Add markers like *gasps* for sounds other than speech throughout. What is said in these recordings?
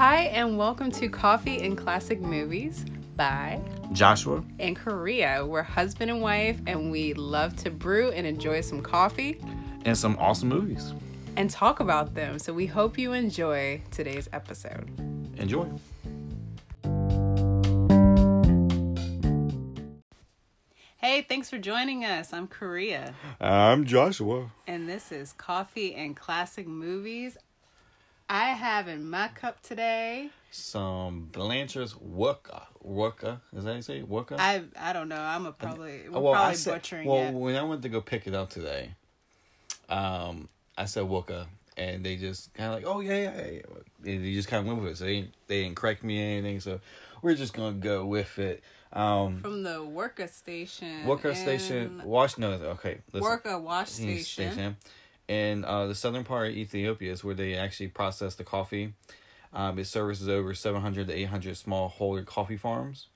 Hi, and welcome to Coffee and Classic Movies by Joshua. and Korea. We're husband and wife, and we love to brew and enjoy some coffee and some awesome movies. and talk about them. So we hope you enjoy today's episode. Enjoy. Hey, thanks for joining us. I'm Korea, I'm Joshua. and this is Coffee and Classic Movies. I have in my cup today. Some Blanchard's Wooka. Wooka. Is that how you say? Wooka? I I don't know. I'm a probably we're well, probably said, butchering well, it. when I went to go pick it up today, um, I said Wooka, and they just kind of like, oh yeah, yeah, yeah. And they just kind of went with it. So they didn't, they didn't correct me or anything. So we're just gonna go with it. Um, From the Worka station. Wooka Station, Wash. No, okay. Listen. Worka wash station. station. In uh, the southern part of Ethiopia is where they actually process the coffee. Um, it services over 700 to 800 small holder coffee farms.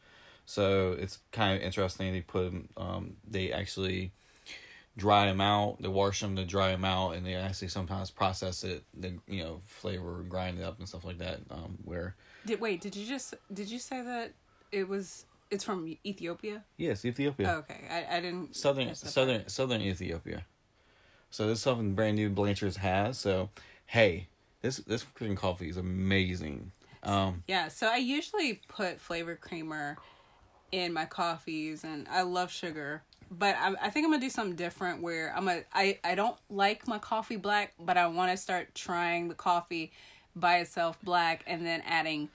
So it's kind of interesting. They put 'em, um, they actually dry them out, they wash them to dry them out, and they actually sometimes process it, the you know flavor, grind it up and stuff like that. Um, where Did wait? Did you just did you say that it was? It's from Ethiopia. yes, Ethiopia. Oh, okay, I I didn't. southern southern part. southern Ethiopia. So this is something brand new Blanchard's has. So hey, this this freaking coffee is amazing. Um, Yeah, so I usually put flavored creamer in my coffees, and I love sugar. But I, I think I'm gonna do something different where I'm a I I don't like my coffee black, but I want to start trying the coffee by itself black, and then adding,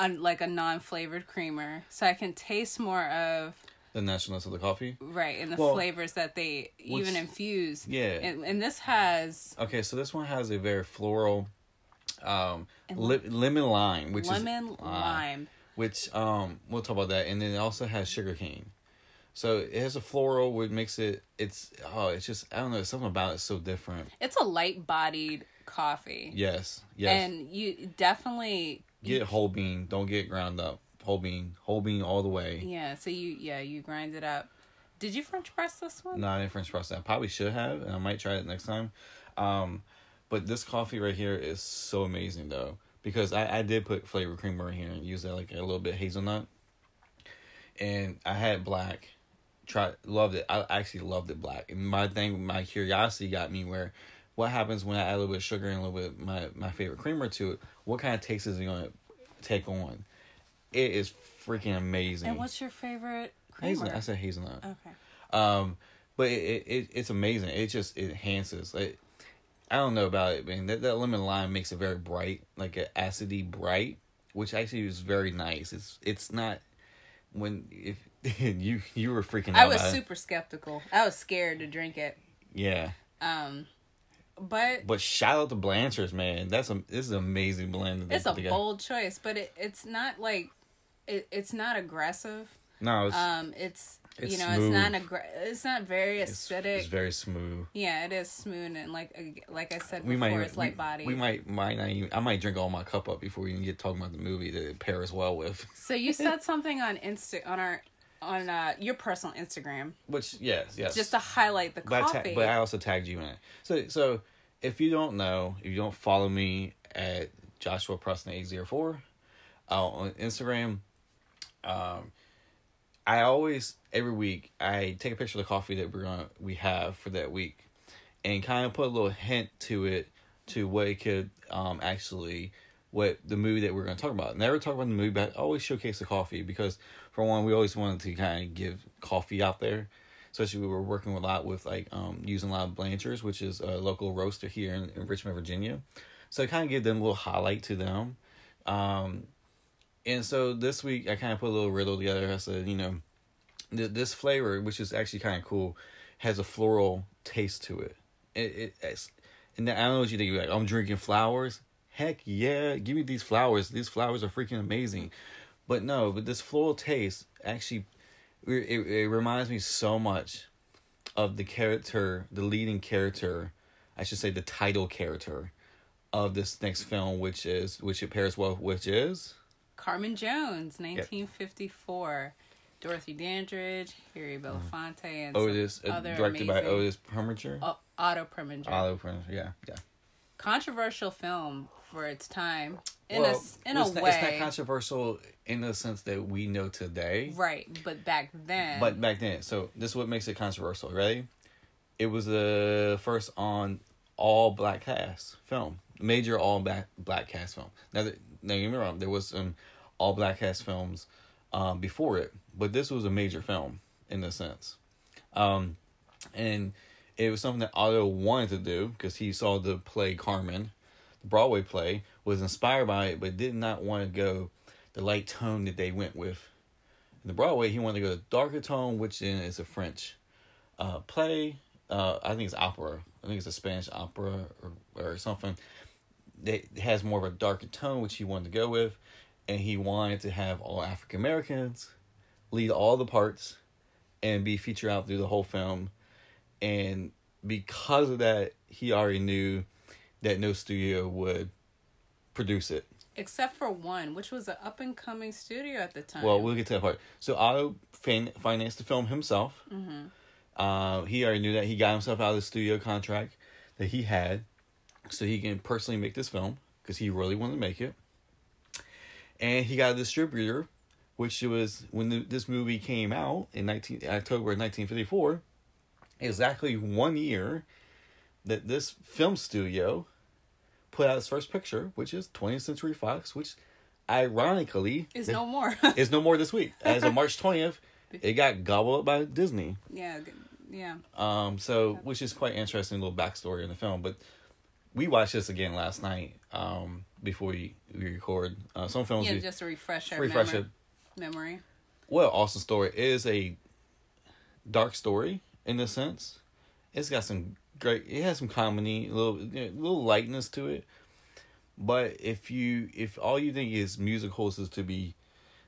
un, like a non-flavored creamer, so I can taste more of the naturalness of the coffee. right and the Well, flavors that they even infuse. yeah. and, and this has Okay, so this one has a very floral, um, li- lemon lime, which lemon is uh, lime. which um we'll talk about that, and then it also has sugar cane. So it has a floral, which makes it it's oh it's just I don't know something about it so different. It's a light-bodied coffee. Yes, yes. And you definitely get whole bean, don't get ground up. Whole bean, whole bean all the way. yeah. So you yeah you grind it up. Did you French press this one? No, I didn't French press that. I probably should have, and I might try it next time. Um, but this coffee right here is so amazing though, because I, I did put flavor creamer in here and use that like a little bit hazelnut. And I had black, tried loved it. I actually loved it black. And my thing, my curiosity got me where, what happens when I add a little bit of sugar and a little bit of my my favorite creamer to it? What kind of taste is it gonna take on? It is freaking amazing. And what's your favorite creamer? hazelnut? I said hazelnut. Okay. Um, but it, it, it it's amazing. It just it enhances. Like I don't know about it, man. That that lemon lime makes it very bright, like an acidy bright, which actually is very nice. It's it's not when if *laughs* you you were freaking out. I was about it. super skeptical. I was scared to drink it. yeah. Um, but But shout out to Blanchard's, man. That's a this is an amazing blend. that they it's a put together. bold choice. But it, it's not like it, it's not aggressive. No, it's Um, it's, It's you know smooth. it's not aggr- It's not very it's, acidic. it's very smooth. yeah, it is smooth and like like I said We before, might it's light body. we, might might not even. I might drink all my cup up before we even get talking about the movie that it pairs well with. *laughs* So you said *laughs* something on Insta on our on uh, your personal Instagram Which yes, yes. just to highlight the but I, coffee. ta- but I also tagged you in it. So so if you don't know, if you don't follow me at Joshua Preston eight zero four uh, on Instagram, um, I always every week I take a picture of the coffee that we're gonna we have for that week, and kind of put a little hint to it to what it could um actually what the movie that we're to talk about. Never talk about the movie, but always showcase the coffee because for one, we always wanted to kind of give coffee out there. Especially we were working a lot with like um using a lot of Blanchard's, which is a local roaster here in, in Richmond, Virginia. So I kind of give them a little highlight to them. Um, and so this week I kind of put a little riddle together. I said, you know, th- this flavor, which is actually kind of cool, has a floral taste to it. It, it and I don't know what you think. You're like, I'm drinking flowers. Heck yeah, give me these flowers. These flowers are freaking amazing. But no, but this floral taste actually, it, it reminds me so much of the character, the leading character, I should say the title character of this next film, which is which it pairs well, which is Carmen Jones, 1954. Dorothy Dandridge, Harry Belafonte, and Otis, uh, other directed by Otis Preminger. O- Otto Preminger. Otto Preminger, yeah, yeah. controversial film for its time in Well, a in a not, way. it's not controversial in the sense that we know today. right, but back then. But back then, so this is what makes it controversial, right? It was the first on all black cast film, major all black black cast film. Now, th- don't get me wrong, there was some all black cast films um, before it, but this was a major film in a sense, um, and it was something that Otto wanted to do because he saw the play Carmen, the Broadway play, was inspired by it, but did not want to go the light tone that they went with in the Broadway, he wanted to go to darker tone, which then is a French uh, play. Uh, I think it's opera. I think it's a Spanish opera or, or something that has more of a darker tone, which he wanted to go with. And he wanted to have all African Americans lead all the parts and be featured out through the whole film. And because of that, he already knew that no studio would produce it. except for one, which was an up and coming studio at the time. Well, we'll get to that part. So Otto fin- financed the film himself. Mm-hmm. Uh, he already knew that. He got himself out of the studio contract that he had, so he can personally make this film because he really wanted to make it. And he got a distributor, which was when the, this movie came out in nineteen October nineteen fifty four. Exactly one year that this film studio put out its first picture, which is 20th Century Fox, which ironically is no more. *laughs* is no more this week. As of March 20th, *laughs* it got gobbled up by Disney. yeah, yeah. Um, so which is quite interesting little backstory in the film. But we watched this again last night um, before we, we record. Uh, some films Yeah, we just to refresh our refresh memory. it. memory. Well, Austin Story is a dark story in a sense. It's got some great. It has some comedy, a little, you know, little lightness to it. But if you, if all you think is musicals is to be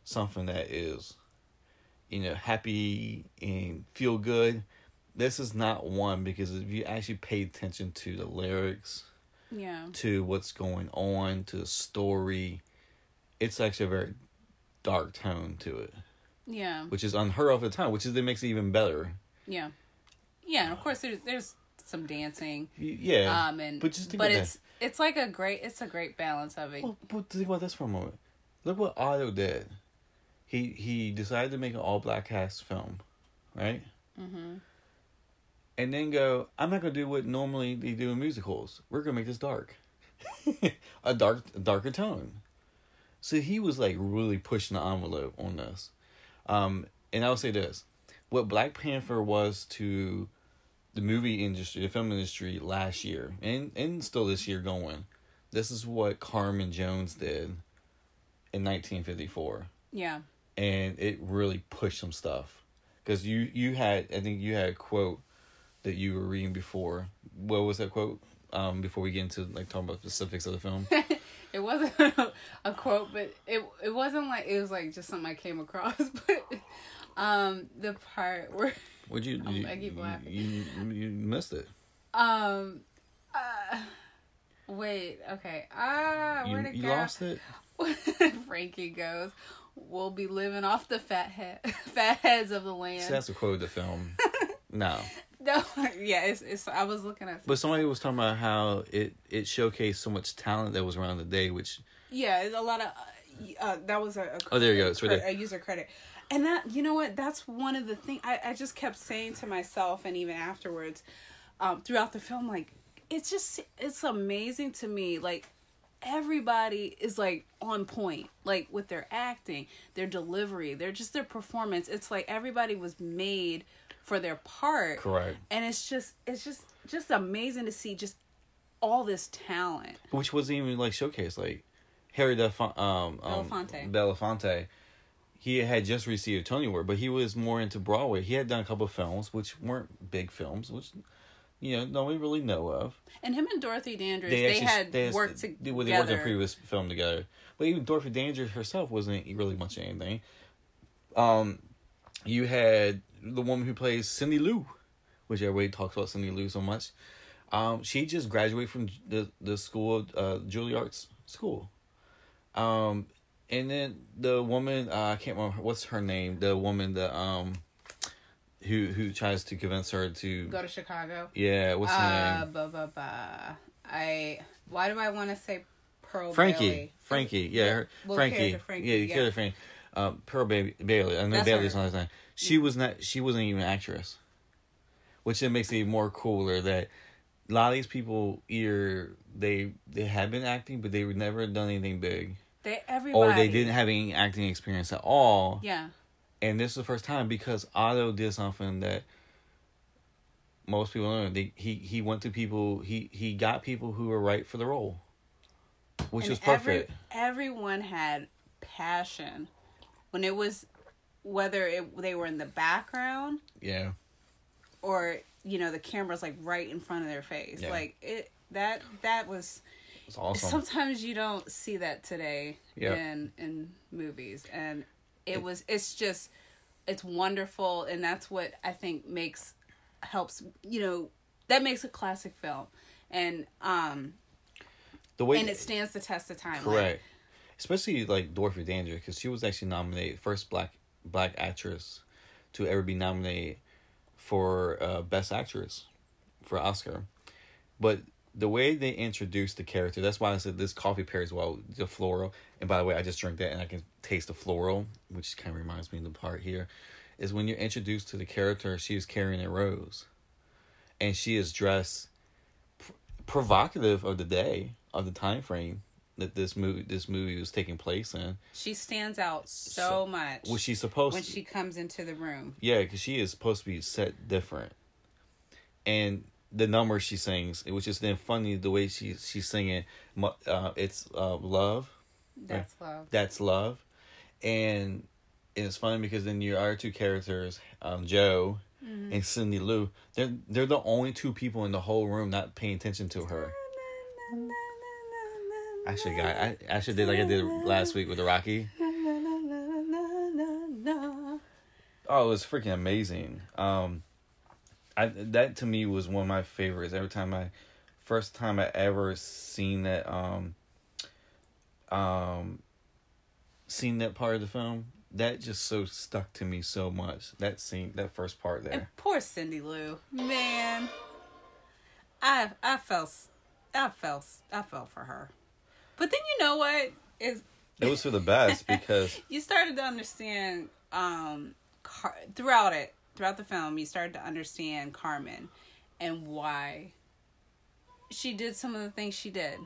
something that is, you know, happy and feel good, this is not one because if you actually pay attention to the lyrics, Yeah. to what's going on, to the story, it's actually a very dark tone to it Yeah. which is unheard of at the time, which is that makes it even better. Yeah. Yeah, and of course there's there's some dancing. Yeah, Um and but just but it's it's like a great it's a great balance of it. Well, but think about this for a moment. Look what Otto did. He he decided to make an all black cast film, right? mm-hmm. And then go, I'm not gonna do what normally they do in musicals. We're gonna make this dark, *laughs* a dark, a darker tone. So he was like really pushing the envelope on this. Um, and I'll say this: what Black Panther was to the movie industry, the film industry last year, and and still this year going, this is what Carmen Jones did in 1954 Yeah. and it really pushed some stuff because you you had I think you had a quote that you were reading before. What was that quote? Um, before we get into like talking about specifics of the film, *laughs* It wasn't *laughs* a quote, but it it wasn't like it was like just something I came across, *laughs* but um the part where would you? You, I keep you, laughing. you you missed it. um uh wait, okay. Ah, where'd it you go? lost it. Frankie goes, "We'll be living off the fat head, fat heads of the land." See, that's a quote of the film. no, *laughs* no, yeah, it's it's. I was looking at. but somebody was talking about how it it showcased so much talent that was around the day, which Yeah, a lot of. Uh, uh, that was a, a Oh, there you go, it's right there. a user credit, and that you know what? That's one of the things I I just kept saying to myself, and even afterwards, um, throughout the film, like it's just it's amazing to me, like everybody is like on point like with their acting their delivery their just their performance it's like everybody was made for their part correct, and it's just it's just just amazing to see just all this talent which wasn't even like showcased. Like Harry Delfon- um, um Belafonte. Belafonte, he had just received a Tony Award, but he was more into Broadway. He had done a couple of films, which weren't big films, which you know nobody really know of. and him and dorothy dandridge they, actually- had they worked they- together well, they worked in a previous film together. But even Dorothy Dandridge herself wasn't really much of anything. Um, you had the woman who plays Cindy Lou, which everybody talks about Cindy Lou so much. Um, she just graduated from the the school, uh, Juilliard's school. Um, and then the woman, uh, I can't remember what's her name. The woman that um, who who tries to convince her to go to chicago yeah, what's her uh name? I why do I want to say Pearl Frankie, Bailey? Frankie, yeah, her, Frankie, Frankie, yeah, you yeah. character Frankie, um, Pearl Baby, Bailey. I know That's Bailey's her. not his name. She was not. She wasn't even an actress, which then makes it even more cooler that a lot of these people either they they have been acting, but they were never done anything big, They everybody. or they didn't have any acting experience at all. Yeah. And this is the first time because Otto did something that most people don't know. He he went to people. He he got people who were right for the role, which And was perfect. Every, everyone had passion when it was whether it they were in the background yeah. or you know the camera's like right in front of their face. Yeah. Like it that that was It's awesome. sometimes you don't see that today Yeah. in in movies and it was it's just it's wonderful and that's what i think makes helps you know that makes a classic film. And um the way and it stands the test of time like, correct, especially like Dorothy Dandridge because she was actually nominated first black black actress to ever be nominated for uh, best actress for Oscar, but the way they introduced the character that's why I said this coffee pairs well the floral. And by the way I just drank that and I can taste the floral which kind of reminds me of the part here is when you're introduced to the character she is carrying a rose. And she is dressed pr- provocative of the day of the time frame that this movie this movie was taking place in. She stands out so, So- much was she supposed when to she comes into the room. Yeah because she is supposed to be set different. And the number she sings It was just then funny the way she she's singing uh, it's uh, love. That's love. That's love. And it's funny because then your other two characters um, joe and cindy lou they're they're the only two people in the whole room not paying attention to her. Actually got i actually did like i did last week with the rocky. *laughs* Oh, it was freaking amazing. Um, I that to me was one of my favorites. Every time I, first time I ever seen that um, um, seen that part of the film, that just so stuck to me so much. That scene, that first part and there. poor cindy lou man i i felt i felt i felt for her but then you know what is It was for the best because *laughs* you started to understand um Car- throughout it throughout the film you started to understand carmen and why she did some of the things she did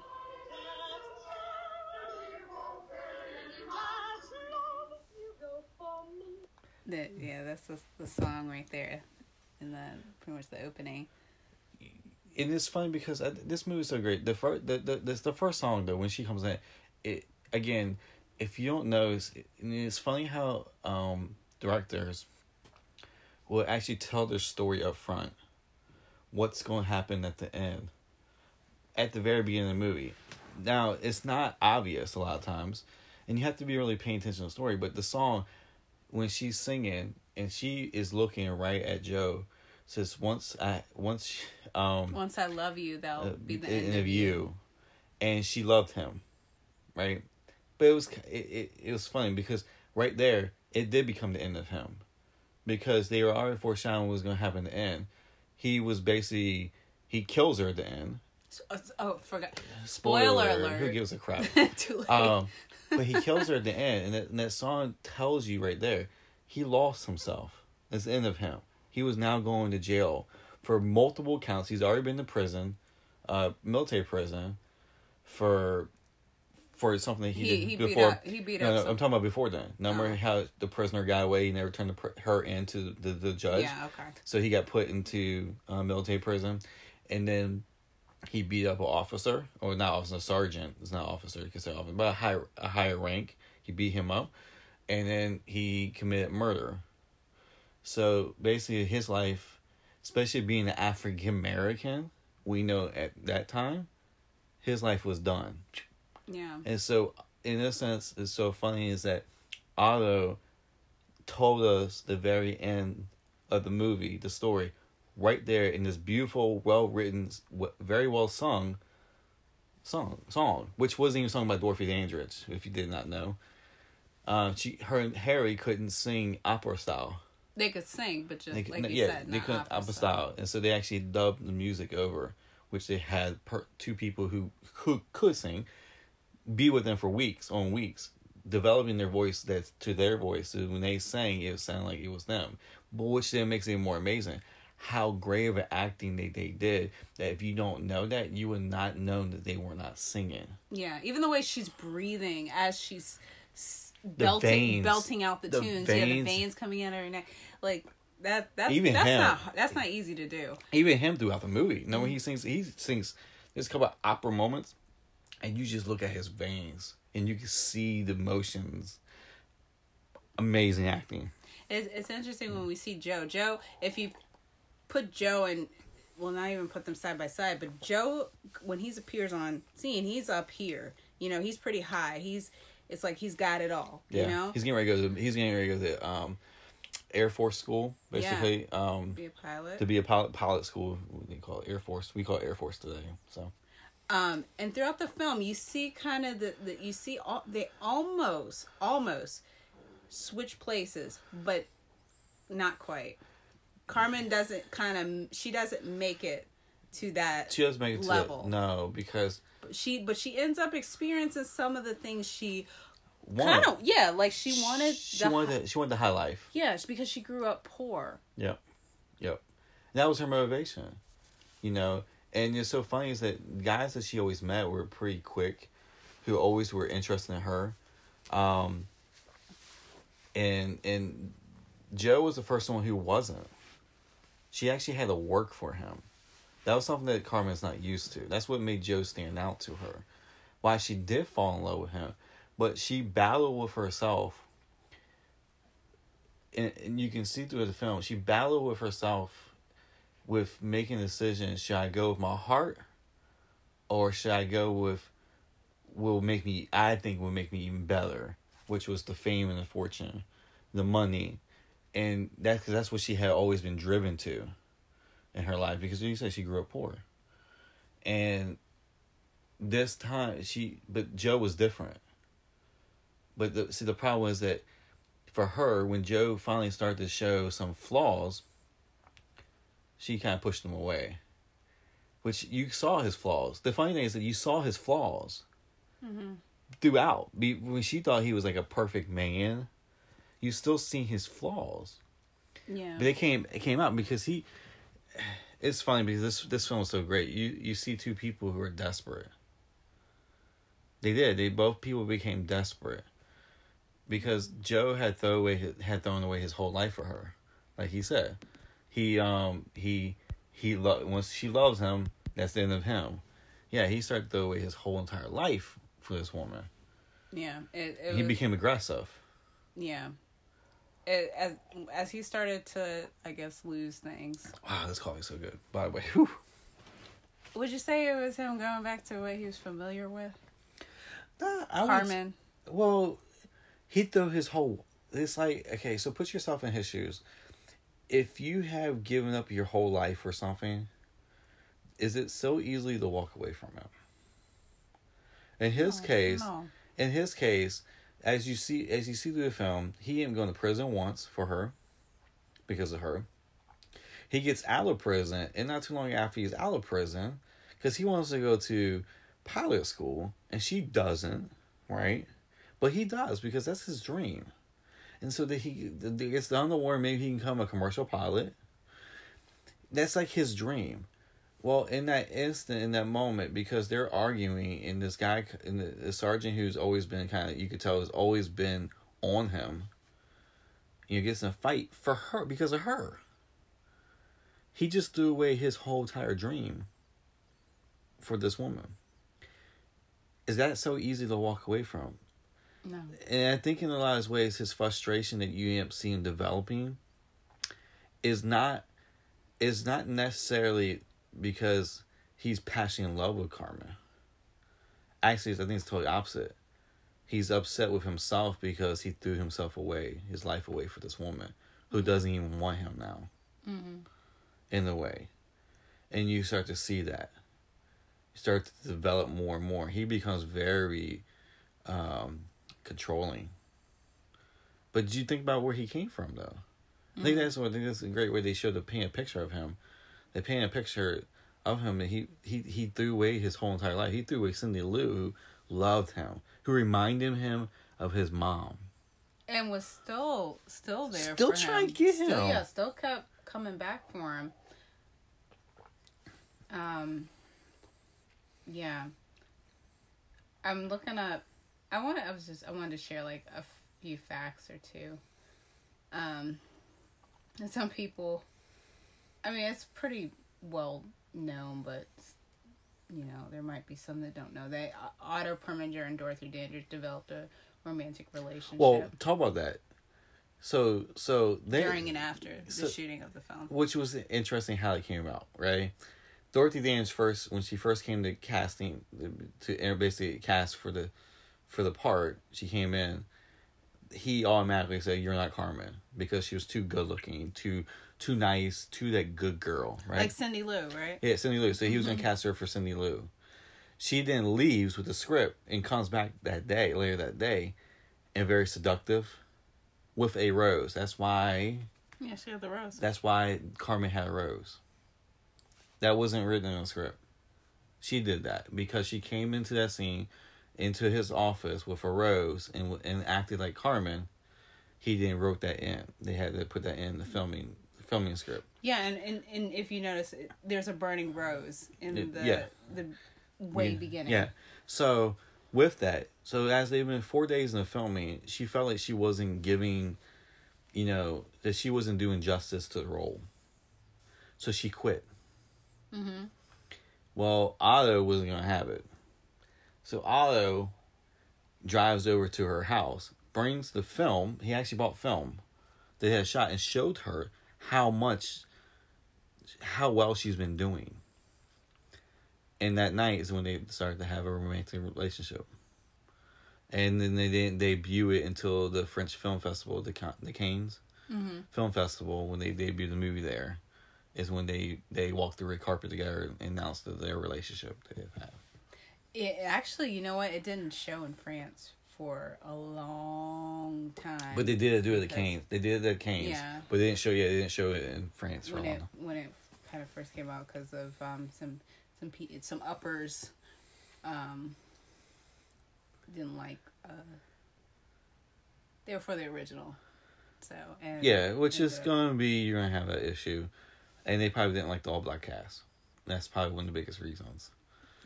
that yeah that's the, the song right there in the pretty much the opening and it's funny because I, this is so great. The first, the, the this the first song though when she comes in, it again, if you don't know, it's, it's funny how um directors will actually tell their story up front. What's going to happen at the end? At the very beginning of the movie. Now it's not obvious a lot of times, and you have to be really paying attention to the story. But the song, when she's singing and she is looking right at Joe, says once I once um once i love you that'll uh, be the end end of you, and she loved him, right? But it was it, it, it was funny because right there it did become the end of him, because they were already foreshadowing what was going to happen at the end. He was basically he kills her at the end. oh, oh forgot Spoiler Who alert. Who gives a crap? *laughs* too late um, but he kills her at the end, and that, and that song tells you right there, he lost himself. That's the end of him. He was now going to jail for multiple counts. He's already been to prison, uh, military prison, for for something that he, He- did he beat before. up- he beat no, up no, I'm talking about before then. Remember Oh. how the prisoner got away? He never turned the, pr- her into the, the judge. yeah okay So he got put into uh, military prison, and then he beat up an officer, or not officer, sergeant. It's not officer because they're officer, but a higher a higher rank. He beat him up, and then he committed murder. So basically, his life, especially being an African American, we know at that time, his life was done. Yeah And so, in a sense, it's so funny is that Otto told us the very end of the movie, the story, right there in this beautiful, well written, very well sung song, song, which wasn't even sung by Dorothy Dandridge, if you did not know. Uh, she, her and Harry couldn't sing opera style. they could sing but just could- like you yeah, said they couldn't opera opera style, and so they actually dubbed the music over, which they had per, two people who who could sing, be with them for weeks on weeks, developing their voice that to their voice. So when they sang, it sounded like it was them, but which then makes it more amazing. How great of an acting they, they did that if you don't know that you would not know that they were not singing. Yeah, even the way she's breathing as she's belting veins. belting out the, The tunes. Yeah, the veins. veins coming of her neck. Like that. That's Even that's him. not that's not easy to do. even him throughout the movie. You know, when he sings, he sings. There's a couple of opera moments, and you just look at his veins, and you can see the motions. Amazing acting. It's, it's interesting when we see Joe. Joe, if you put Joe and well, not even put them side by side, but Joe, when he appears on scene, he's up here. You know, he's pretty high. He's it's like he's got it all. Yeah, You know, he's getting ready to go. To, he's getting ready to go to um, Air Force school, basically. Um, be a pilot. to be a pilot, pilot school. What do you call it? Air Force. We call it Air Force today. So Um, and throughout the film, you see kind of the, the you see all they almost almost switch places, but not quite. Carmen doesn't kind of she doesn't make it to that she doesn't make it to level. The, no, because She but she ends up experiencing some of the things she one, kind of yeah like she wanted she the, wanted, the, she wanted the high life. yeah it's because she grew up poor. Yep. Yep. And that was her motivation. You know, and it's so funny is that guys that she always met were pretty quick, who always were interested in her. Um and and Joe was the first one who wasn't. She actually had to work for him. That was something that Carmen's not used to. That's what made Joe stand out to her. Why she did fall in love with him. But she battled with herself and, and you can see through the film, she battled with herself with making decisions. should I go with my heart or should I go with will make me I think will make me even better, which was the fame and the fortune, the money. And that's cause that's what she had always been driven to in her life because you said she grew up poor. And this time she but Joe was different. But the see the problem was that for her, when Joe finally started to show some flaws, she kind of pushed them away. Which you saw his flaws. The funny thing is that you saw his flaws mm-hmm. throughout. Be- When she thought he was like a perfect man, you still see his flaws. Yeah. But it came it came out because he. It's funny because this this film is so great. You you see two people who are desperate. They did. They both people became desperate because Joe had thrown away his, had thrown away his whole life for her, like he said. He um he he lo- once she loves him, that's the end of him. Yeah, he started to throw away his whole entire life for this woman. yeah. It, it He was, became aggressive. yeah. It, as as he started to I guess lose things. Wow, this coffee's so good. By the way, *laughs* whew. Would you say it was him going back to what he was familiar with? Nah, I Carmen. Well, he threw his whole. It's like okay, so put yourself in his shoes. If you have given up your whole life for something, is it so easily to walk away from it? In his No, case, no. in his case, as you see as you see through the film, he ain't going to prison once for her, because of her. He gets out of prison, and not too long after he's out of prison, because he wants to go to pilot school, and she doesn't, right? But he does because that's his dream, and so that he that gets down the war, maybe he can become a commercial pilot. That's like his dream. Well, in that instant, in that moment, because they're arguing, and this guy, and the, the sergeant who's always been kind of, you could tell, has always been on him. You know, gets in a fight for her because of her. He just threw away his whole entire dream for this woman. Is that so easy to walk away from? No. And I think in a lot of ways, his frustration that you up seeing developing is not is not necessarily because he's passionately in love with Carmen. Actually, I think it's totally opposite. He's upset with himself because he threw himself away, his life away for this woman who doesn't even want him now. In a way, and you start to see that. You start to develop more and more. He becomes very um, controlling. But did you think about where he came from, though? I think that's what I think that's a great way they showed to paint a picture of him. They paint a picture of him that he he he threw away his whole entire life. He threw away Cindy Lou, who loved him, who reminded him of his mom. and was still still there. Still trying to get Still, him. yeah, still kept coming back for him. Um. Yeah. I'm looking up. I want. I was just. I wanted to share like a few facts or two. Um. And some people. I mean, it's pretty well known, but you know, there might be some that don't know. that Otto Preminger and Dorothy Dandridge developed a romantic relationship. Well, talk about that. So so they during and after the shooting of the film. which was interesting how it came about, right? Dorothy Dandridge first when she first came to casting to basically cast for the for the part, she came in. He automatically said, "You're not Carmen," because she was too good looking, too too nice, too that good girl, right? Like Cindy Lou, right? Yeah, Cindy Lou. So he was gonna mm-hmm. cast her for Cindy Lou. She then leaves with the script and comes back that day, later that day, and very seductive, with a rose. That's why. Yeah, she had the rose. That's why Carmen had a rose. That wasn't written in the script. She did that because she came into that scene, into his office with a rose and and acted like Carmen. He then wrote that in. They had to put that in the filming filming script. Yeah, and, and, and if you notice, there's a burning rose in the yeah. the way yeah. beginning. Yeah. So with that, so as they've been four days in the filming, she felt like she wasn't giving, you know, that she wasn't doing justice to the role. So she quit. Mm-hmm. Well, Otto wasn't gonna have it. So Otto drives over to her house, brings the film. He actually bought film they had shot and showed her how much, how well she's been doing. And that night is when they started to have a romantic relationship. And then they didn't debut it until the French Film Festival, the the Cannes Mm-hmm. Film Festival, when they debuted the movie there, is when they they walked the red carpet together and announced that their relationship they have. It actually, you know what? It didn't show in France for a long time. But they did do it at Cannes. They did it at Cannes. Yeah. But they didn't show. Yeah, they didn't show it in France for when long. it when it kind of first came out because of um some some pe- some uppers um didn't like uh they were for the original so and Yeah, which is going to be you're going to have that issue, and they probably didn't like the all black cast. That's probably one of the biggest reasons.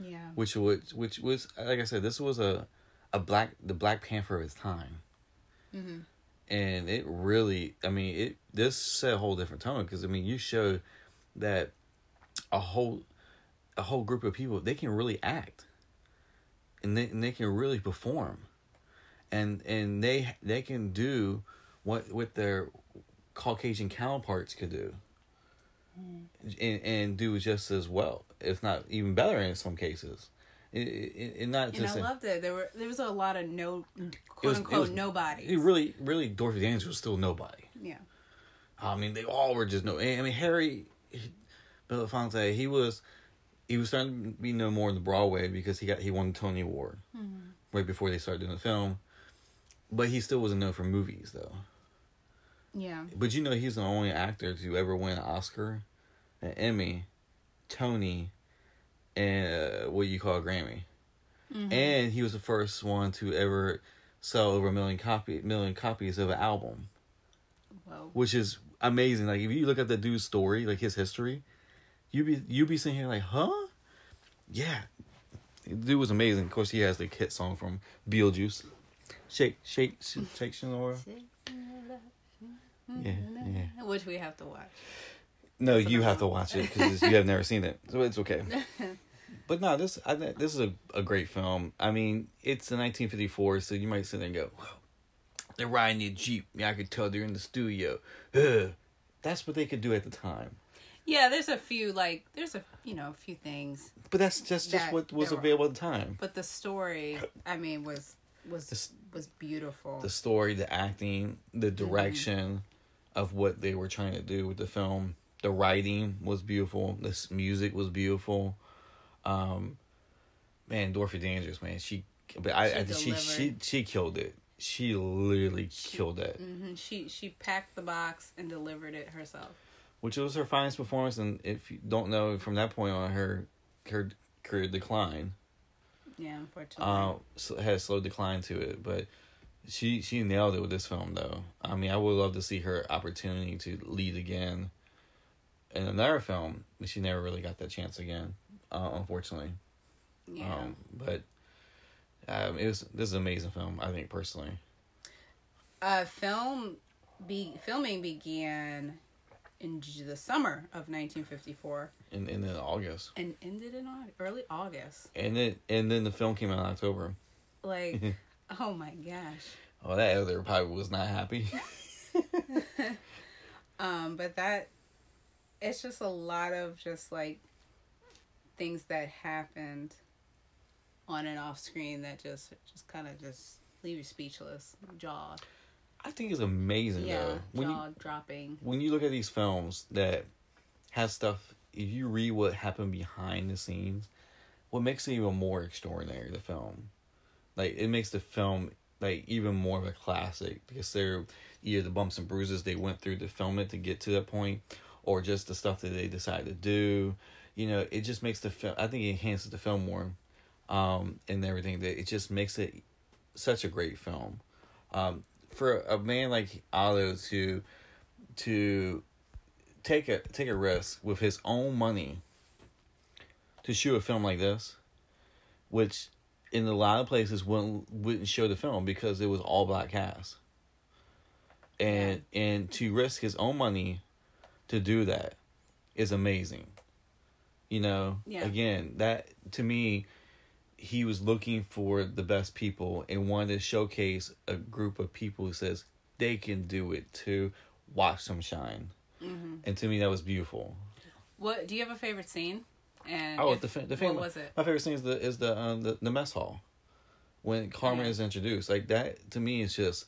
Yeah. Which would which was like I said, this was a a black the Black Panther of its time. hmm and it really i mean it this set a whole different tone because i mean you showed that a whole a whole group of people they can really act. And they, and they can really perform. And and they they can do what what their caucasian counterparts could do and and do just as well if not even better in some cases it, it, it not and just I in- loved it. There were there was a lot of no quote was- unquote nobody. it really really dorothy Dandridge was still nobody yeah. I mean, they all were just no. I mean, Harry Belafonte, he was he was starting to be known more in the Broadway because he got he won the Tony Award mm-hmm. right before they started doing the film. But he still wasn't known for movies though. Yeah. But you know, he's the only actor to ever win an Oscar, an Emmy, Tony, and uh, what you call a Grammy. And he was the first one to ever sell over a million copy million copies of an album Well, which is amazing. Like if you look at the dude's story, like his history, you be you be sitting here like, huh? Yeah, the dude was amazing. Of course, he has the hit song from Beetlejuice, "Shake, Shake, Shake, Shake, Senora." Mm-hmm. Yeah, yeah. which we have to watch. No, That's you have to watch it because you have never seen it, so it's okay. *laughs* But no, this I this is a, a great film. I mean, it's a 1954, so you might sit there and go, "Wow, they're riding the jeep." Yeah, I could tell they're in the studio. Ugh. That's what they could do at the time. Yeah, there's a few like there's a you know a few things, But that's just just That- what was there were- available at the time. but the story, I mean, was was This- was beautiful. The story, the acting, the mm-hmm. direction of what they were trying to do with the film. The writing was beautiful. This music was beautiful. Um, man, Dorothy Dangerous, man, she. But I, She I she she she killed it. She literally killed it. hmm She she packed the box and delivered it herself. which was her finest performance. And if you don't know, from that point on, her her career decline. Yeah, unfortunately. Uh, so had a slow decline to it, but she she nailed it with this film though. I mean, I would love to see her opportunity to lead again in another film, but she never really got that chance again, uh, unfortunately. yeah. Um, but um, it was this is an amazing film. I think personally. uh, film be filming began in the summer of 1954 In in August, and ended in early August. and then and then the film came out in October. Like, *laughs* oh my gosh. Oh, that editor probably was not happy. *laughs* Um, but that it's just a lot of just like things that happened on and off screen that just just kind of just leave you speechless, jaw, I think it's amazing yeah, though. When you, jaw dropping. when you look at these films that have stuff, if you read what happened behind the scenes, what makes it even more extraordinary, the film, like it makes the film like even more of a classic because they're either the bumps and bruises they went through to film it to get to that point, or just the stuff that they decided to do. You know, it just makes the film. I think it enhances the film more, um, and everything. That it just makes it such a great film. Um, for a man like Otto to to take a take a risk with his own money to shoot a film like this, which in a lot of places wouldn't wouldn't show the film because it was all black cast. And and to risk his own money to do that is amazing. You know, Yeah. again, that to me he was looking for the best people and wanted to showcase a group of people who says they can do it too. Watch them shine. hmm And to me, that was beautiful. What do you have a favorite scene? And Oh, if- the fa- the what was it? My favorite scene is the is the um, the, the mess hall when Carmen Yeah. is introduced. Like that to me is just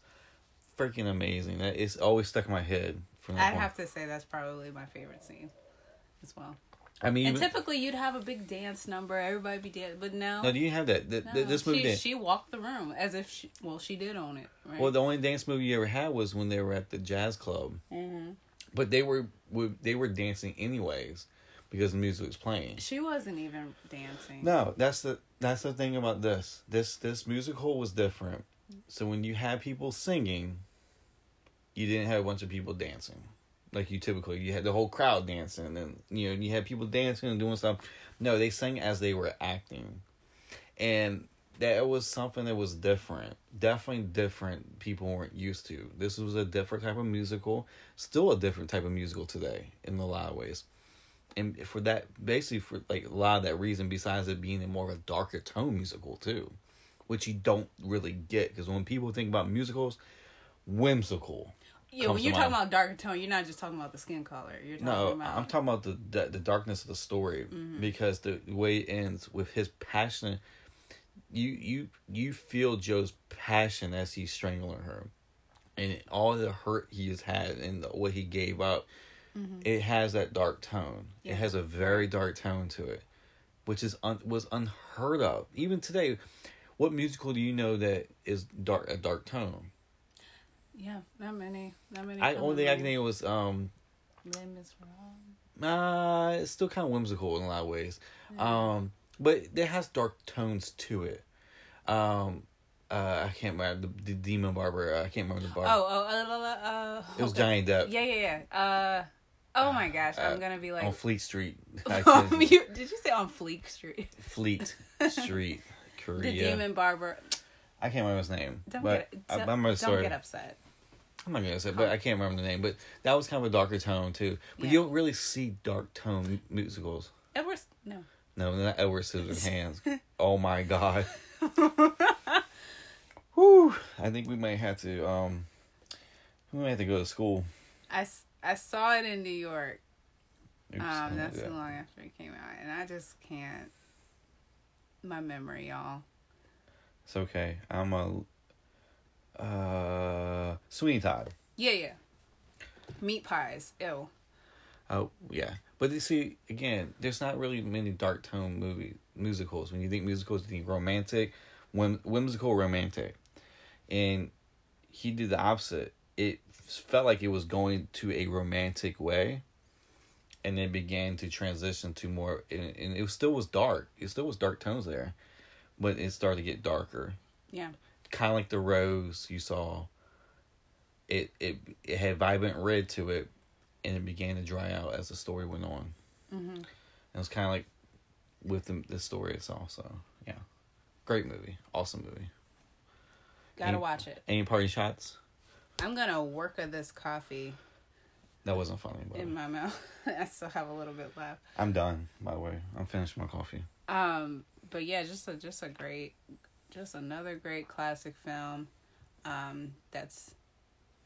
freaking amazing. That it's always stuck in my head from I'd point. have to say that's probably my favorite scene as well. I mean, And even, typically you'd have a big dance number, everybody be dancing, but now no, do you have that? The, the- no, this movie she, she walked the room as if she well she did own it. Right? Well, the only dance movie you ever had was when they were at the jazz club, hmm but they were were- they were dancing anyways because the music was playing. She wasn't even dancing. No, that's the that's the thing about this. This this musical was different. So when you had people singing, you didn't have a bunch of people dancing. Like you typically you had the whole crowd dancing and you know, you had people dancing and doing stuff. No, they sang as they were acting. And that was something that was different. Definitely different people weren't used to. This was a different type of musical. Still a different type of musical today in a lot of ways and for that basically for like a lot of that reason besides it being a more of a darker tone musical too which you don't really get because when people think about musicals whimsical yeah, when you're talking mind. about darker tone, you're not just talking about the skin color. You're talking no about i'm talking about the, the the darkness of the story Mm-hmm. because the way it ends with his passion you you you feel joe's passion as he's strangling her and all the hurt he has had and the, what he gave up it has that dark tone Mm-hmm. Yeah. it has a very dark tone to it which is un, was unheard of even today what musical do you know that is dark a dark tone yeah, not many, not many. i only thing i can think was um Les Miserables. Uh, it's still kind of whimsical in a lot of ways. Um, but it has dark tones to it. Um, uh, I can't remember the, the demon barber. I can't remember the barber. Oh, oh, uh, uh, uh, it was. Johnny Depp Yeah, yeah, yeah. Uh, oh my gosh, I'm gonna be like, on Fleet Street. *laughs* I you- did you say on Fleet Street? Fleet Street, *laughs* Korea. The demon barber. I can't remember his name, Don't but get, I, don't, I'm gonna don't get upset. I'm not gonna say, but I can't remember the name. But that was kind of a darker tone too. But you don't really see dark tone musicals. Edward's no. No, not Edward Scissorhands. *laughs* oh my god. Whew. I think we might have to um we might have to go to school. I, s- I saw it in New York. Um, that's yeah. too long after it came out, and I just can't. My memory, y'all. It's okay. I'm a uh Sweeney Todd. Yeah, yeah. Meat pies. Ew. Oh yeah, but you see again, there's not really many dark tone movie musicals. When you think musicals, you think romantic, whim, whimsical, romantic, and he did the opposite. It felt like it was going to a romantic way, and it began to transition to more, and, and it still was dark. It still was dark tones there, but it started to get darker. Yeah. Kind of like the rose you saw. It it it had vibrant red to it, and it began to dry out as the story went on. Mm-hmm. And it was kind of like with the, the story itself. So yeah, great movie, awesome movie. Gotta Any- watch it. Any party shots? I'm gonna work of this coffee That wasn't funny, but in my mouth. *laughs* I still have a little bit left. I'm done. By the way, I'm finished my coffee. Um, but yeah, just a just a great, just another great classic film. Um, that's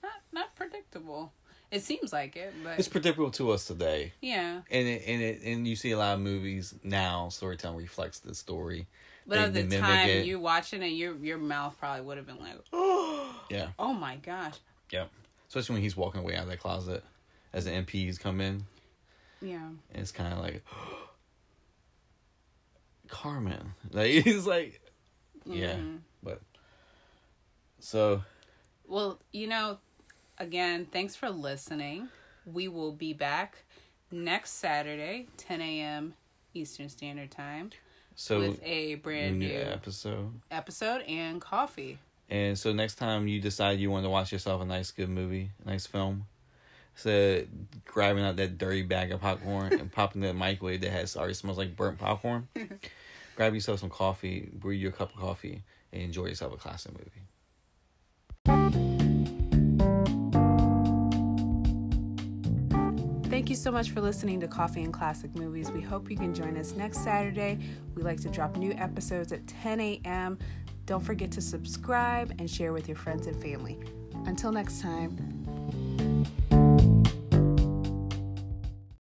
not not predictable. It seems like it, but It's predictable to us today, yeah. and it, and it, and you see a lot of movies now. Storytelling reflects the story. But at the time it. you watching it, your your mouth probably would have been like, oh, *gasps* Yeah, "Oh my gosh!" yeah. Especially when he's walking away out of that closet as the MPs come in, Yeah, and it's kind of like *gasps* Carmen. *laughs* Like he's like, yeah, Mhm. but so Well, you know, again, thanks for listening. We will be back next Saturday, 10 a.m. Eastern Standard Time, so with a brand new new episode. episode and coffee. And so next time you decide you want to watch yourself a nice good movie, nice film, so grabbing out that dirty bag of popcorn and *laughs* popping that microwave that has already smells like burnt popcorn. *laughs* grab yourself some coffee, brew your cup of coffee, and enjoy yourself a classic movie. Thank you so much for listening to Coffee and Classic Movies. We hope you can join us next Saturday. We like to drop new episodes at 10 a.m. Don't forget to subscribe and share with your friends and family. Until next time,